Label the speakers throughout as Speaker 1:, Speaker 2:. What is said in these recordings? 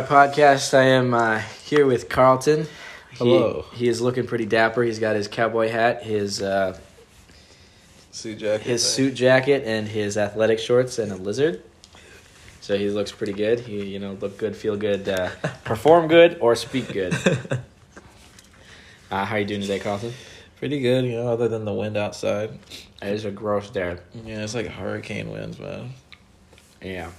Speaker 1: my podcast. I am uh, here with Carlton. He-
Speaker 2: Hello.
Speaker 1: He, is looking pretty dapper. He's got his cowboy hat, his uh,
Speaker 2: Suit jacket.
Speaker 1: his
Speaker 2: thing.
Speaker 1: suit jacket, and his athletic shorts, and a lizard. So he looks pretty good. He, you know, look good, feel good, uh, perform good, or speak good. Uh, how are you doing today, Carlton?
Speaker 2: Pretty good, you know, other than the wind outside.
Speaker 1: It is a gross day.
Speaker 2: Yeah, it's like hurricane winds, man.
Speaker 1: Yeah.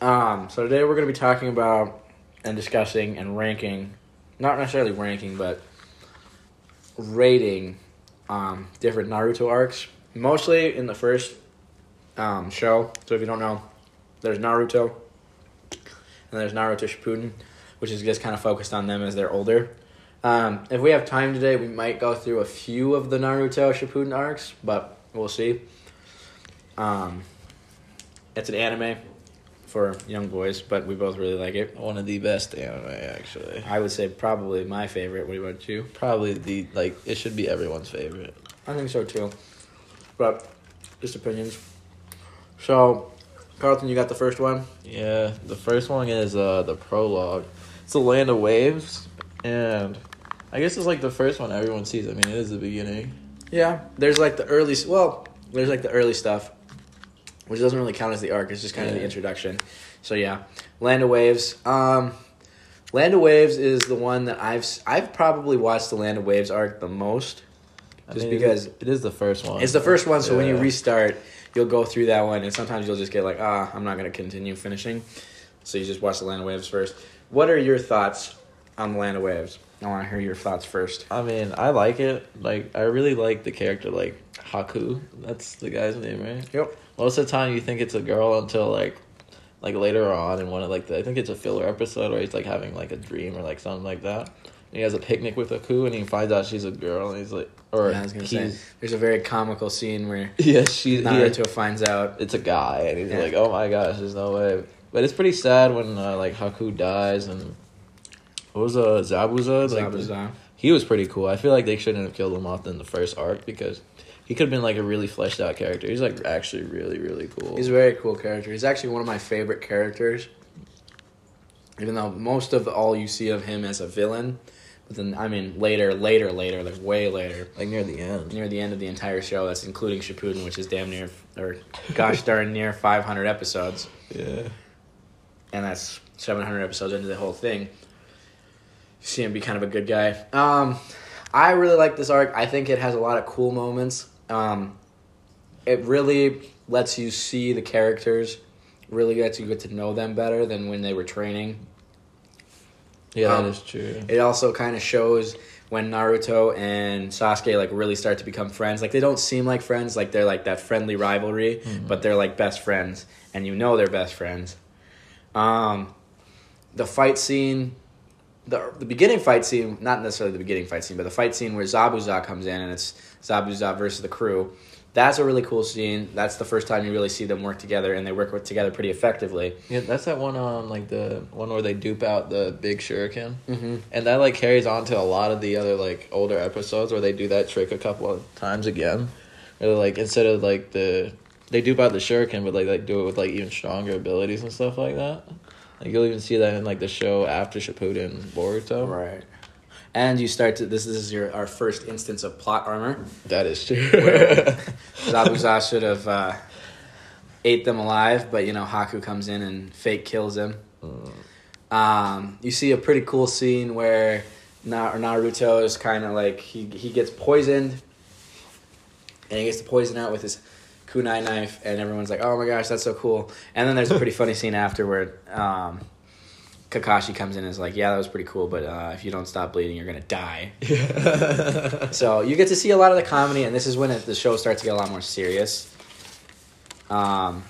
Speaker 1: Um, so today we're going to be talking about and discussing and ranking, not necessarily ranking, but rating um, different Naruto arcs. Mostly in the first um, show. So if you don't know, there's Naruto, and there's Naruto Shippuden, which is just kind of focused on them as they're older. Um, if we have time today, we might go through a few of the Naruto Shippuden arcs, but we'll see. Um, it's an anime for young boys, but we both really like it.
Speaker 2: One of the best anime, actually.
Speaker 1: I would say probably my favorite. What about you?
Speaker 2: Probably the, like, it should be everyone's favorite.
Speaker 1: I think so too, but just opinions. So, Carlton, you got the first one.
Speaker 2: Yeah, the first one is uh the prologue. It's the Land of Waves, and I guess it's like the first one everyone sees. I mean, it is the beginning.
Speaker 1: Yeah, there's like the early. Well, there's like the early stuff, which doesn't really count as the arc. It's just kind of the introduction. So yeah, Land of Waves. Um, Land of Waves is the one that I've I've probably watched the Land of Waves arc the most.
Speaker 2: I
Speaker 1: Just
Speaker 2: mean,
Speaker 1: because-
Speaker 2: is- it is the first one.
Speaker 1: It's the first one, so when you restart, you'll go through that one, and sometimes you'll just get like, ah, I'm not gonna continue finishing. So you just watch the Land of Waves first. What are your thoughts on the Land of Waves? I want to hear your thoughts first.
Speaker 2: I mean, I like it. Like, I really like the character, like Haku. That's the guy's name, right?
Speaker 1: Yep.
Speaker 2: Most of the time, you think it's a girl until like, like later on in one of like the, I think it's a filler episode where he's like having like a dream or like something like that. And he has a picnic with Haku, and he finds out she's a girl, and he's like, or
Speaker 1: Yeah, I was gonna say, there's a very comical scene where
Speaker 2: yeah, she he,
Speaker 1: Naruto finds out.
Speaker 2: it's a guy, and he's
Speaker 1: Yeah.
Speaker 2: like, oh my gosh, there's no way. But it's pretty sad when uh, like Haku dies, and what was uh Zabuza? Like,
Speaker 1: Zabuza.
Speaker 2: he was pretty cool. I feel like they shouldn't have killed him off in the first arc because he could have been like a really fleshed out character. He's like actually really really cool.
Speaker 1: He's a very cool character. He's actually one of my favorite characters. Even though most of all you see of him as a villain, but then I mean later, later, later, like way later,
Speaker 2: like near the end.
Speaker 1: near the end of the entire show. That's including Shippuden, which is damn near or gosh darn near 500 episodes,
Speaker 2: Yeah.
Speaker 1: and that's 700 episodes into the whole thing. You see him be kind of a good guy. Um, I really like this arc. I think it has a lot of cool moments. Um, it really lets you see the characters, really lets you get to know them better than when they were training.
Speaker 2: Yeah,
Speaker 1: Um,
Speaker 2: that is true.
Speaker 1: It also kind of shows when Naruto and Sasuke like really start to become friends. Like they don't seem like friends, like they're like that friendly rivalry, but they're like best friends, and you know they're best friends. Um, the fight scene, the the beginning fight scene, not necessarily the beginning fight scene, but the fight scene where Zabuza comes in and it's Zabuza versus the crew. That's a really cool scene. That's the first time you really see them work together, and they work with, together pretty effectively.
Speaker 2: Yeah, that's that one on like the one where they dupe out the big shuriken,
Speaker 1: Mm-hmm.
Speaker 2: and that like carries on to a lot of the other like older episodes where they do that trick a couple of times again. Where like instead of like the they dupe out the shuriken, but like like do it with like even stronger abilities and stuff like that. Like you'll even see that in like the show after Shippuden Boruto.
Speaker 1: Right. And you start to this, this is your our first instance of plot armor.
Speaker 2: That is true.
Speaker 1: Where- Zabuza should have uh, ate them alive, but you know Haku comes in and fake kills him. Um, you see a pretty cool scene where Na- Naruto is kind of like he he gets poisoned, and he gets the poison out with his kunai knife, and everyone's like, "Oh my gosh, that's so cool!" And then there's a pretty funny scene afterward. Um, Kakashi comes in and is like, "Yeah, that was pretty cool, but uh, if you don't stop bleeding, you're gonna die." So you get to see a lot of the comedy, and this is when it, the show starts to get a lot more serious. Um,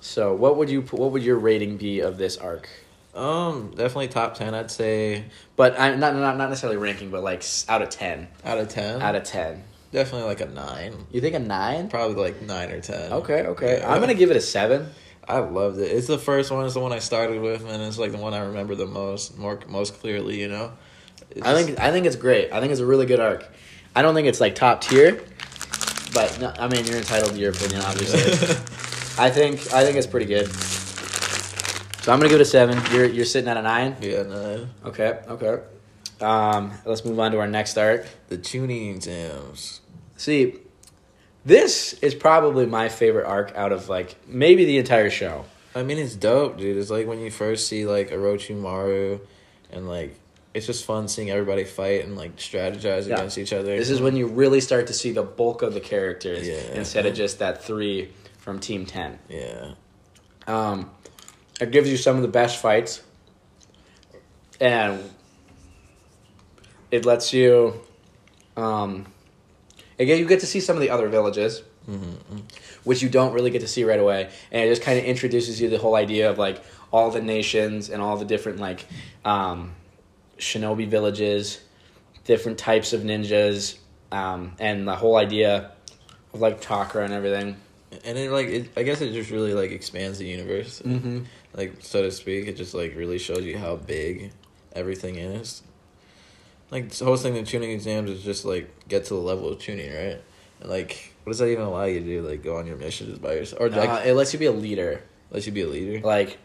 Speaker 1: so what would you what would your rating be of this arc?
Speaker 2: um, definitely top ten. I'd say
Speaker 1: But I'm not not not necessarily ranking, but like out of ten.
Speaker 2: out of ten.
Speaker 1: Out of ten,
Speaker 2: definitely like a nine.
Speaker 1: you think a nine?
Speaker 2: Probably like nine or ten.
Speaker 1: Okay, okay.
Speaker 2: Yeah.
Speaker 1: I'm gonna give it a seven.
Speaker 2: I loved it. It's the first one. It's the one I started with, and it's like the one I remember the most, more most clearly. You know. It's
Speaker 1: I think I think it's great. I think it's a really good arc. I don't think it's like top tier, but no, I mean you're entitled to your opinion, obviously. I think I think it's pretty good. So I'm gonna give it a seven. You're you're sitting at a nine.
Speaker 2: Yeah, no.
Speaker 1: Okay. Okay. Um, let's move on to our next arc.
Speaker 2: The Chunin exams.
Speaker 1: See, this is probably my favorite arc out of like maybe the entire show.
Speaker 2: I mean, it's dope, dude. It's like when you first see like Orochimaru, and like it's just fun seeing everybody fight and like strategize
Speaker 1: Yeah.
Speaker 2: against each other.
Speaker 1: This is when you really start to see the bulk of the characters
Speaker 2: Yeah.
Speaker 1: instead of just that three from Team Ten.
Speaker 2: yeah,
Speaker 1: Um, it gives you some of the best fights, and it lets you, um, again, you get to see some of the other villages, which you don't really get to see right away, and it just kind of introduces you to the whole idea of like all the nations and all the different like um, shinobi villages, different types of ninjas, um, and the whole idea of like chakra and everything.
Speaker 2: and it like it, I guess it just really like expands the universe,
Speaker 1: Mm-hmm.
Speaker 2: like so to speak. It just like really shows you how big everything is. Like hosting the Chunin exams is just like get to the level of Chunin, right? And like, what does that even allow you to do? Like go on your missions by yourself, or like
Speaker 1: Uh, it lets you be a leader.
Speaker 2: let you be a leader.
Speaker 1: like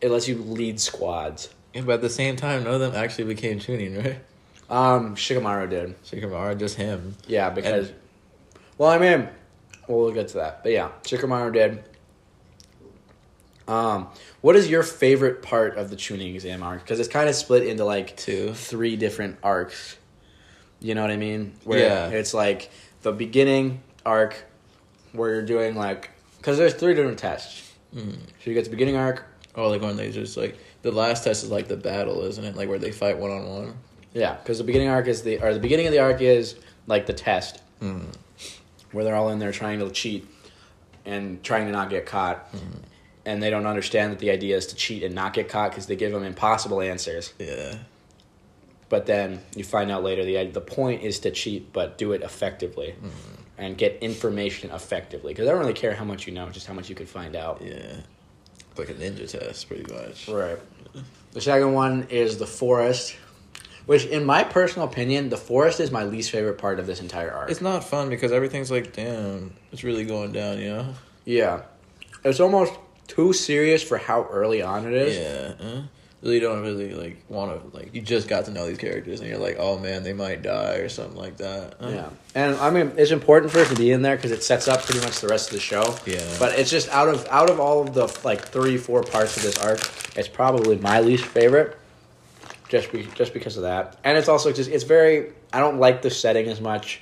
Speaker 1: it lets you lead squads.
Speaker 2: Yeah, but at the same time, none of them actually became Chunin, right?
Speaker 1: Um, Shikamaru did.
Speaker 2: Shikamaru, just him.
Speaker 1: Yeah, because well, I mean, well, we'll get to that, but yeah, Shikamaru did. Um, what is your favorite part of the Chunin exam arc? Because it's kind of split into like
Speaker 2: Two.
Speaker 1: three different arcs. You know what I mean? Where
Speaker 2: Yeah.
Speaker 1: it's like the beginning arc, where you're doing like, because there's three different tests.
Speaker 2: Mm.
Speaker 1: So you get the beginning arc,
Speaker 2: Oh, like when they just like the last test is like the battle, isn't it? Like where they fight one on one.
Speaker 1: Yeah, because the beginning arc is the or the beginning of the arc is like the test
Speaker 2: Mm.
Speaker 1: where they're all in there trying to cheat and trying to not get caught, and they don't understand that the idea is to cheat and not get caught because they give them impossible answers.
Speaker 2: Yeah.
Speaker 1: But then you find out later the the point is to cheat, but do it effectively mm. and get information effectively because I don't really care how much you know, just how much you can find out.
Speaker 2: Yeah. It's like a ninja test, pretty much.
Speaker 1: Right. The second one is the forest. Which, in my personal opinion, the forest is my least favorite part of this entire arc.
Speaker 2: It's not fun because everything's like, damn, it's really going down, you know?
Speaker 1: Yeah. It's almost too serious for how early on it is.
Speaker 2: Yeah. Uh, really don't really like want to like. You just got to know these characters, and you're like, oh man, they might die or something like that. Uh,
Speaker 1: Yeah. And I mean, it's important for it to be in there because it sets up pretty much the rest of the show.
Speaker 2: Yeah.
Speaker 1: But it's just out of out of all of the like three, four parts of this arc, it's probably my least favorite. Just be, just because of that, and it's also just it's very. I don't like the setting as much.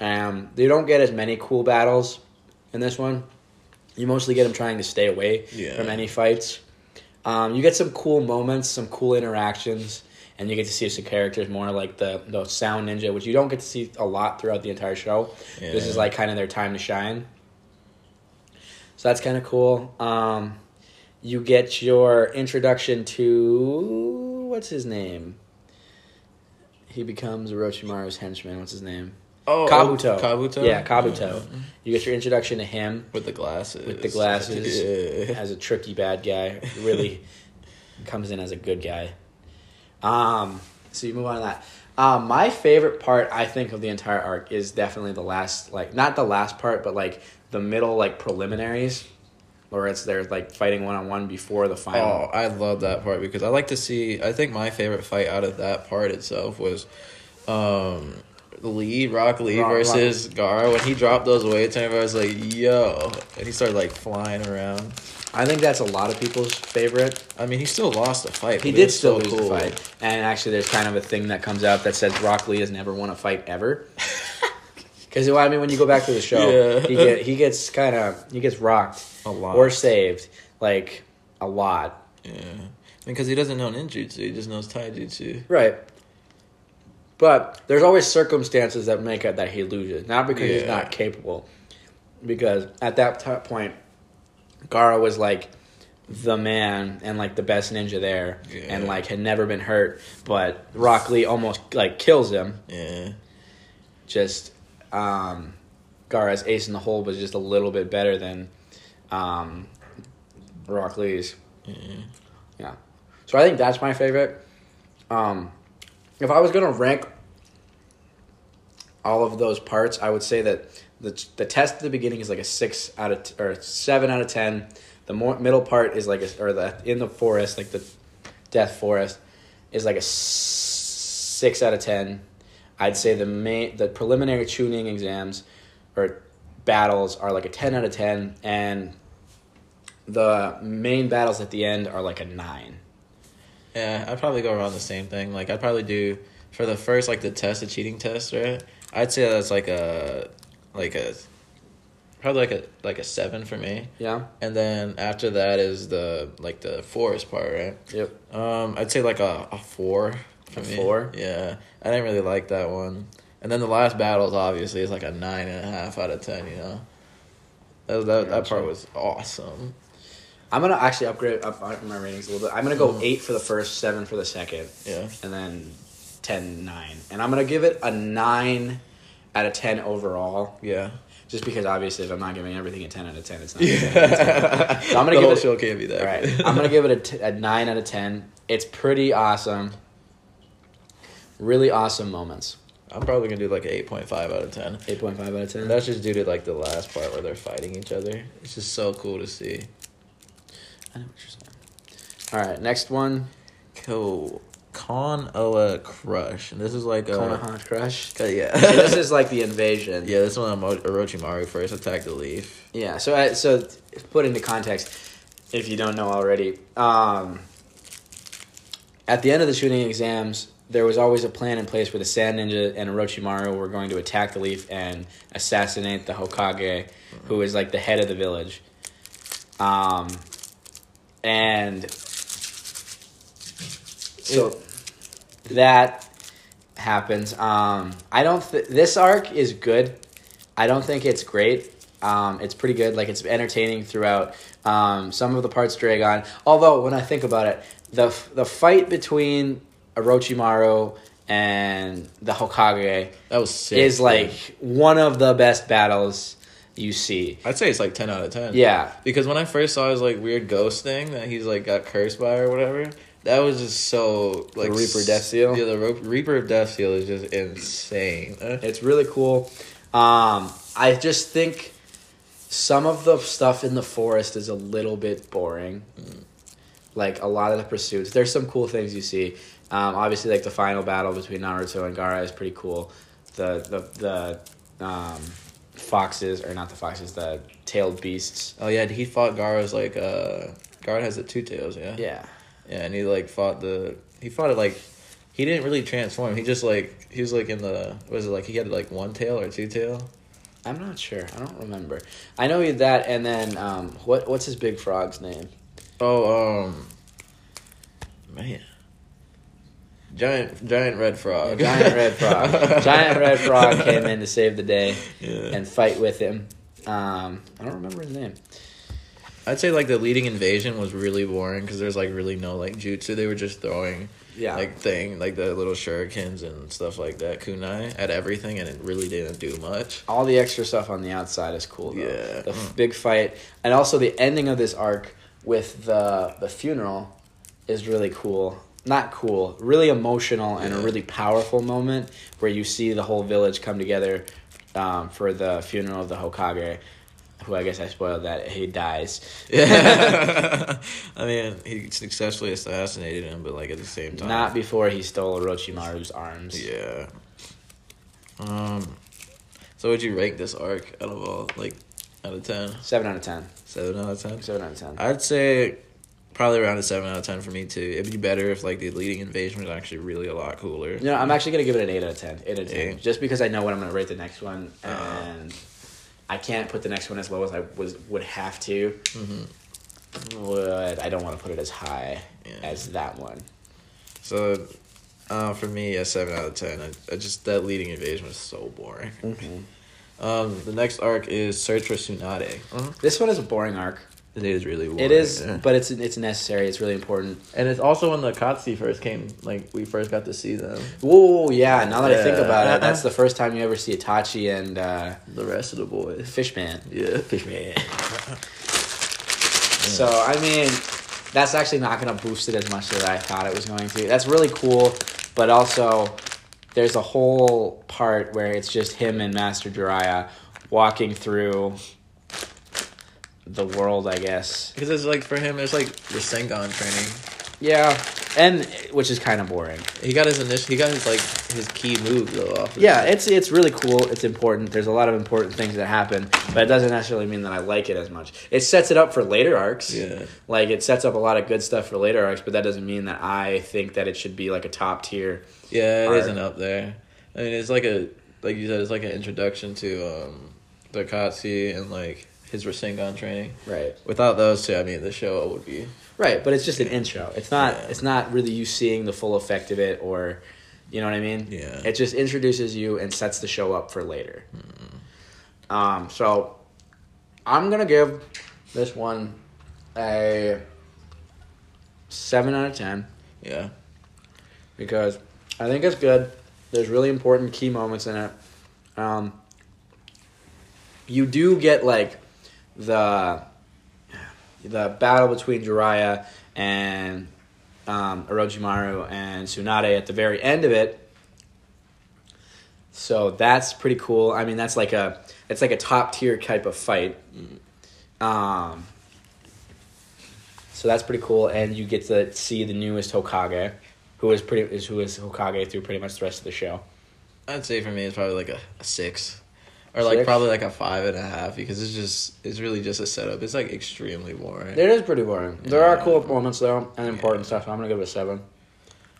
Speaker 1: Um, you don't get as many cool battles in this one. You mostly get them trying to stay away
Speaker 2: Yeah.
Speaker 1: from any fights. Um, you get some cool moments, some cool interactions, and you get to see some characters more like the the sound ninja, which you don't get to see a lot throughout the entire show. This is like kind of their time to shine. So that's kind of cool. Um, you get your introduction to what's his name? He becomes Orochimaru's henchman. What's his name?
Speaker 2: Oh,
Speaker 1: Kabuto.
Speaker 2: Kabuto.
Speaker 1: Yeah, Kabuto. You get your introduction to him
Speaker 2: With the glasses.
Speaker 1: with the glasses
Speaker 2: Yeah.
Speaker 1: as a tricky bad guy. Really comes in as a good guy. Um, so you move on to that. Um, my favorite part, I think, of the entire arc is definitely the last, like not the last part, but like the middle, like preliminaries, where it's they're like fighting one on one before the final.
Speaker 2: Oh,
Speaker 1: final.
Speaker 2: I love that part because I like to see. I think my favorite fight out of that part itself was, um, Lee Rock Lee
Speaker 1: Rock-
Speaker 2: versus Gaara when he dropped those weights and everybody was like, "Yo!" and he started like flying around.
Speaker 1: I think that's a lot of people's favorite.
Speaker 2: I mean, he still lost the fight.
Speaker 1: He did still lose the fight, and actually, there's kind of a thing that comes out that says Rock Lee has never won a fight ever. Because I mean, when you go back to the show,
Speaker 2: Yeah.
Speaker 1: he get he gets kind of he gets rocked
Speaker 2: A lot.
Speaker 1: or saved like a lot.
Speaker 2: Yeah, because he doesn't know ninjutsu; he just knows taijutsu.
Speaker 1: Right. But there's always circumstances that make it that he loses, not because he's not capable. Because at that t- point, Gaara was like the man and like the best ninja there,
Speaker 2: Yeah.
Speaker 1: and like had never been hurt. But Rock Lee almost like kills him.
Speaker 2: Yeah,
Speaker 1: Just um, Gaara's ace in the hole was just a little bit better than um, Rock Lee's.
Speaker 2: yeah.
Speaker 1: Yeah. So I think that's my favorite. Um, if I was gonna rank all of those parts, I would say that the the test at the beginning is like a six out of t- or seven out of ten. The more middle part is like a, or the in the forest, like the death forest, is like a s- six out of ten. I'd say the main the preliminary Chunin exams or battles are like a ten out of ten, and the main battles at the end are like a nine.
Speaker 2: Yeah, I'd probably go around the same thing. Like I'd probably do for the first like the test, the cheating test, right? I'd say that's like a like a probably like a like a seven for me.
Speaker 1: Yeah.
Speaker 2: And then after that is the like the forest part, right?
Speaker 1: Yep.
Speaker 2: Um, I'd say like a, a four for
Speaker 1: A
Speaker 2: me.
Speaker 1: four?
Speaker 2: Yeah, I didn't really like that one. And then the last battles obviously is like a nine and a half out of ten. You know, that that, that part was awesome.
Speaker 1: I'm gonna actually upgrade up my ratings a little bit. I'm gonna go
Speaker 2: Mm.
Speaker 1: eight for the first, seven for the second,
Speaker 2: Yeah.
Speaker 1: and then 10, 9. And I'm gonna give it a nine out of ten overall.
Speaker 2: Yeah.
Speaker 1: Just because obviously if I'm not giving everything a ten out of ten, it's not. a 10 out of 10.
Speaker 2: Yeah.
Speaker 1: So I'm gonna
Speaker 2: the
Speaker 1: give
Speaker 2: whole
Speaker 1: it-
Speaker 2: show can't be that.
Speaker 1: All right. I'm gonna give it a, t- a nine out of ten. It's pretty awesome. Really awesome moments.
Speaker 2: I'm probably gonna do like an eight point five out of ten.
Speaker 1: Eight point five out of ten.
Speaker 2: And that's just due to like the last part where they're fighting each other. It's just so cool to see.
Speaker 1: I know what you're saying. All right, next one.
Speaker 2: Cool. Konoha Crush, and this is like a
Speaker 1: Konoha Crush.
Speaker 2: Yeah.
Speaker 1: So this is like the invasion.
Speaker 2: yeah, this one Oro- Orochimaru first attacked the leaf.
Speaker 1: Yeah. So I, so put into context, if you don't know already, um, at the end of the Chunin exams, there was always a plan in place where the Sand Ninja and Orochimaru were going to attack the leaf and assassinate the Hokage, who is like the head of the village. Um, and so that happens. Um, I don't. Th- this arc is good. I don't think it's great. Um, it's pretty good. Like it's entertaining throughout. Um, some of the parts drag on. Although when I think about it, the f- the fight between Orochimaru and the Hokage
Speaker 2: That was sick.
Speaker 1: is like one of the best battles you see.
Speaker 2: I'd say it's like ten out of ten.
Speaker 1: Yeah,
Speaker 2: Because when I first saw his like weird ghost thing that he's like got cursed by or whatever, that was just so like
Speaker 1: Reaper
Speaker 2: s-
Speaker 1: Death Seal?
Speaker 2: Yeah, the Ro- Reaper of Death Seal is just insane.
Speaker 1: It's really cool. Um, I just think some of the stuff in the forest is a little bit boring. Like a lot of the pursuits, there's some cool things you see. Um, obviously, like the final battle between Naruto and Gaara is pretty cool. The the the um, foxes or not the foxes, the tailed beasts.
Speaker 2: Oh yeah, he fought Gaara's like uh Gaara has the two tails, yeah.
Speaker 1: Yeah,
Speaker 2: Yeah, and he like fought the he fought it like he didn't really transform. He just like he was like in the was it like he had like one tail or two tail?
Speaker 1: I'm not sure. I don't remember. I know he had that, and then um, what what's his big frog's name?
Speaker 2: Oh, um man. Giant giant red frog.
Speaker 1: Giant red frog. Giant red frog came in to save the day
Speaker 2: Yeah.
Speaker 1: and fight with him. Um, I don't remember his name.
Speaker 2: I'd say like the leading invasion was really boring because there's like really no like jutsu. They were just throwing
Speaker 1: Yeah,
Speaker 2: like thing like the little shurikens and stuff like that kunai at everything, and it really didn't do much.
Speaker 1: all the extra stuff on the outside is cool. Though.
Speaker 2: Yeah.
Speaker 1: the
Speaker 2: Mm.
Speaker 1: big fight, and also the ending of this arc with the the funeral is really cool. Not cool, really emotional and a really powerful moment where you see the whole village come together um, for the funeral of the Hokage. Who I guess I spoiled that he dies.
Speaker 2: Yeah, I mean he successfully assassinated him, but like at the same time,
Speaker 1: Not before he stole Orochimaru's arms.
Speaker 2: Yeah. Um. So would you rank this arc out of all like out of ten?
Speaker 1: Seven out of ten.
Speaker 2: Seven out of ten.
Speaker 1: Seven out of ten.
Speaker 2: I'd say probably around a seven out of ten for me too. It'd be better if like the leading invasion was actually really a lot cooler.
Speaker 1: You know, I'm actually gonna give it an eight out of ten. Eight out of ten,
Speaker 2: Eight.
Speaker 1: just because I know what I'm gonna rate the next one,
Speaker 2: Uh-huh.
Speaker 1: and I can't put the next one as low as I was would have to.
Speaker 2: hmm
Speaker 1: But I don't want to put it as high
Speaker 2: Yeah.
Speaker 1: as that one.
Speaker 2: So, uh, for me, a seven out of ten. I, I just that leading invasion was so boring. Um, the next arc is Search for Tsunade.
Speaker 1: This one is a boring arc.
Speaker 2: It is really boring.
Speaker 1: It is,
Speaker 2: yeah.
Speaker 1: but it's it's necessary. It's really important.
Speaker 2: and it's also when the Akatsuki first came. Like we first got to see them.
Speaker 1: Whoa, yeah. Now that I think about it, that's the first time you ever see Itachi and uh,
Speaker 2: The rest of the boys.
Speaker 1: Fishman.
Speaker 2: Yeah, Fishman.
Speaker 1: So I mean, that's actually not going to boost it as much as I thought it was going to. That's really cool, but also there's a whole part where it's just him and Master Jiraiya walking through the world, I guess.
Speaker 2: Because it's like for him, it's like the Rasengan training.
Speaker 1: Yeah, and which is kind of boring.
Speaker 2: He got his initial. He got his like his key move though. Off of
Speaker 1: Yeah,
Speaker 2: it.
Speaker 1: it's it's really cool. It's important. There's a lot of important things that happen, but it doesn't necessarily mean that I like it as much. It sets it up for later arcs.
Speaker 2: yeah.
Speaker 1: Like it sets up a lot of good stuff for later arcs, but that doesn't mean that I think that it should be like a top tier.
Speaker 2: Yeah, it not up there. I mean, it's like a like you said, it's like an introduction to um, the Akatsuki and like his Rasengan training.
Speaker 1: Right.
Speaker 2: Without those two, I mean, the show would be
Speaker 1: Right, but it's just an intro. It's not
Speaker 2: Yeah.
Speaker 1: it's not really you seeing the full effect of it or you know what I mean?
Speaker 2: Yeah.
Speaker 1: It just introduces you and sets the show up for later. Um so I'm going to give this one a 7 out of 10
Speaker 2: yeah.
Speaker 1: because I think it's good. There's really important key moments in it. Um, you do get like the the battle between Jiraiya and um, Orochimaru and Tsunade at the very end of it. So that's pretty cool. I mean, that's like a it's like a top tier type of fight. Um, so that's pretty cool, and you get to see the newest Hokage, who is pretty is who is Hokage through pretty much the rest of the show.
Speaker 2: I'd say for me, it's probably like a, a six, or like
Speaker 1: Six?
Speaker 2: probably like a five and a half because it's just it's really just a setup. It's like extremely boring.
Speaker 1: It is pretty boring. There are cool moments though, and important
Speaker 2: Yeah.
Speaker 1: stuff. I'm gonna give it a seven.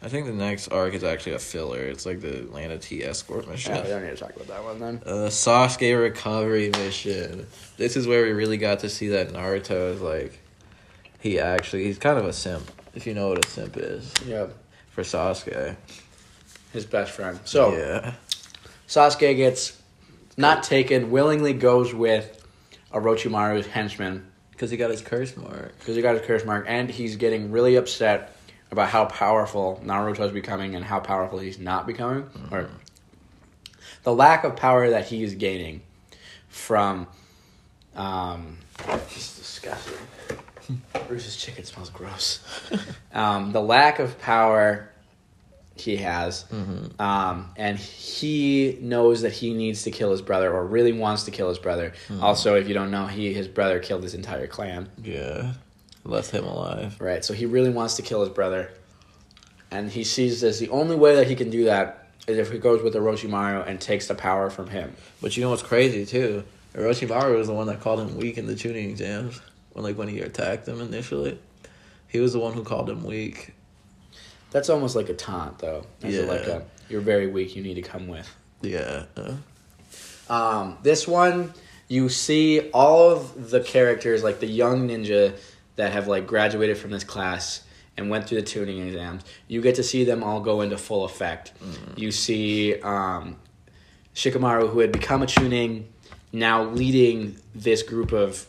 Speaker 2: I think the next arc is actually a filler. It's like the Land of Tea escort mission.
Speaker 1: Yeah, we don't need to talk about that one then.
Speaker 2: Uh, Sasuke recovery mission. This is where we really got to see that Naruto is like, he actually he's kind of a simp. If you know what a simp is
Speaker 1: Yeah,
Speaker 2: for Sasuke.
Speaker 1: his best friend. So
Speaker 2: yeah,
Speaker 1: Sasuke gets not taken, willingly goes with Orochimaru's henchman
Speaker 2: because he got his curse mark.
Speaker 1: because he got his curse mark, and he's getting really upset about how powerful Naruto's becoming and how powerful he's not becoming, or the lack of power that he is gaining from. Um, it's disgusting. Bruce's chicken smells gross. um, the lack of power he has,
Speaker 2: Mm-hmm.
Speaker 1: um, and he knows that he needs to kill his brother, or really wants to kill his brother. Also, if you don't know, he his brother killed his entire clan.
Speaker 2: Yeah, left him alive.
Speaker 1: Right. So he really wants to kill his brother. And he sees this the only way that he can do that is if he goes with Orochimaru and takes the power from him.
Speaker 2: But you know what's crazy too? Orochimaru was the one that called him weak in the Chunin exams when like when he attacked him initially. He was the one who called him weak.
Speaker 1: That's almost like a taunt though.
Speaker 2: Yeah.
Speaker 1: like a you're very weak, you need to come with.
Speaker 2: Yeah. Uh,
Speaker 1: Um, this one you see all of the characters like the young ninja that have like graduated from this class and went through the Chunin exams. You get to see them all go into full effect. You see um, Shikamaru, who had become a Chunin, now leading this group of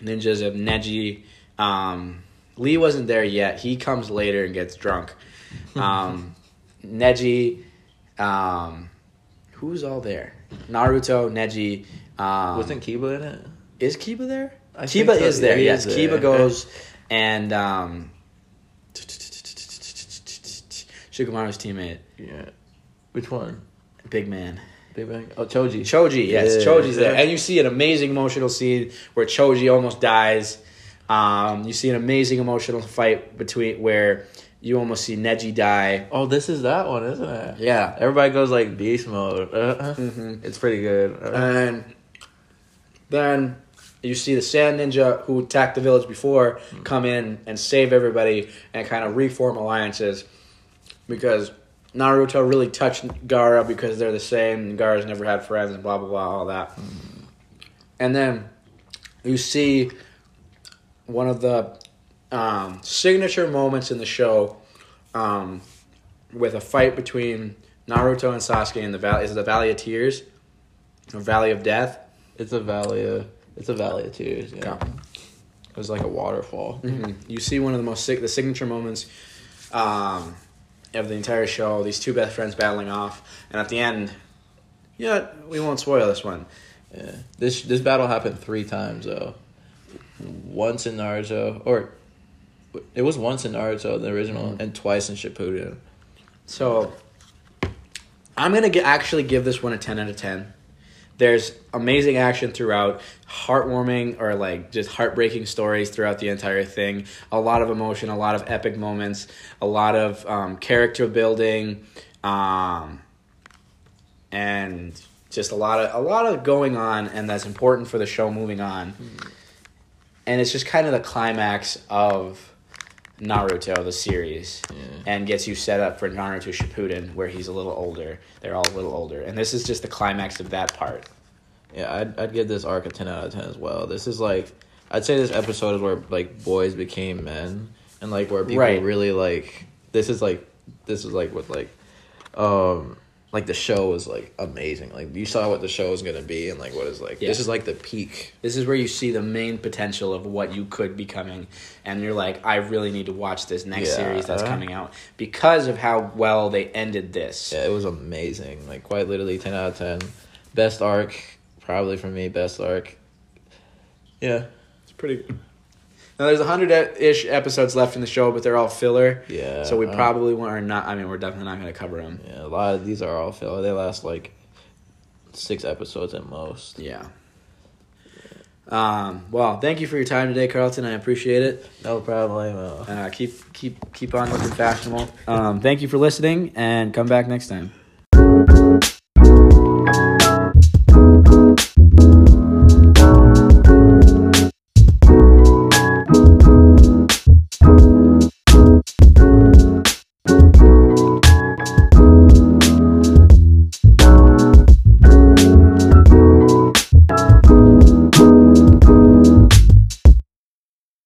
Speaker 1: ninjas of Neji. Um, Lee wasn't there yet. He comes later and gets drunk. Um, Neji, um, who's all there? Naruto, Neji. Um,
Speaker 2: Wasn't Kiba in it?
Speaker 1: is Kiba there?
Speaker 2: I
Speaker 1: Kiba
Speaker 2: so.
Speaker 1: is there.
Speaker 2: Yeah,
Speaker 1: yes,
Speaker 2: is there.
Speaker 1: Kiba goes and um, Shikamaru's teammate,
Speaker 2: Yeah. Which one?
Speaker 1: big man.
Speaker 2: Big Bang. Oh, Choji.
Speaker 1: Choji, yes,
Speaker 2: Yeah.
Speaker 1: Choji's there, and you see an amazing emotional scene where Choji almost dies. Um, you see an amazing emotional fight between where you almost see Neji die.
Speaker 2: Oh, this is that one, isn't it?
Speaker 1: Yeah,
Speaker 2: Everybody goes like beast mode. Uh,
Speaker 1: Mhm.
Speaker 2: It's pretty good.
Speaker 1: And then you see the Sand Ninja who attacked the village before come in and save everybody and kind of reform alliances because Naruto really touched Gaara because they're the same Gaara's never had friends and blah blah blah all that. And then you see one of the um, signature moments in the show um, with a fight between Naruto and Sasuke in the valley. Is it the Valley of Tears? Or Valley of Death?
Speaker 2: it's a valley of it's a valley of tears. Yeah.
Speaker 1: Okay.
Speaker 2: It was like a waterfall.
Speaker 1: Mhm. You see one of the most the signature moments um, of the entire show. These two best friends battling off, and at the end, yeah, we won't spoil this one.
Speaker 2: Yeah. This this battle happened three times though. Once in Naruto, or it was once in Naruto, the original, and twice in Shippuden.
Speaker 1: So I'm gonna get, actually give this one a ten out of ten There's amazing action throughout, heartwarming or like just heartbreaking stories throughout the entire thing. A lot of emotion, a lot of epic moments, a lot of um, character building, um, and just a lot of a lot of going on, and that's important for the show moving on. And it's just kind of the climax of Naruto, the series, and gets you set up for Naruto Shippuden, where he's a little older. They're all a little older, and this is just the climax of that part.
Speaker 2: Yeah, I'd I'd give this arc a ten out of ten as well. This is like I'd say this episode is where like boys became men and like where people
Speaker 1: Right.
Speaker 2: really like this is like this is like what like um like the show was like amazing. Like you saw what the show was gonna be and like what is like
Speaker 1: Yeah.
Speaker 2: this is like the peak.
Speaker 1: This is where you see the main potential of what you could be coming, and you're like, I really need to watch this next
Speaker 2: Yeah.
Speaker 1: series that's coming out because of how well they ended this.
Speaker 2: Yeah, it was amazing. Like quite literally ten out of ten. Best arc, probably for me, best arc. Yeah.
Speaker 1: It's pretty good. Now there's a hundred ish episodes left in the show, but they're all filler.
Speaker 2: Yeah.
Speaker 1: So we probably are not. I mean, we're definitely not going to cover them.
Speaker 2: Yeah, a lot of these are all filler. They last like six episodes at most.
Speaker 1: Yeah. Um, well, thank you for your time today, Carlton. I appreciate it.
Speaker 2: No problem. Uh,
Speaker 1: Uh, keep keep keep on looking fashionable. Um, thank you for listening, and come back next time.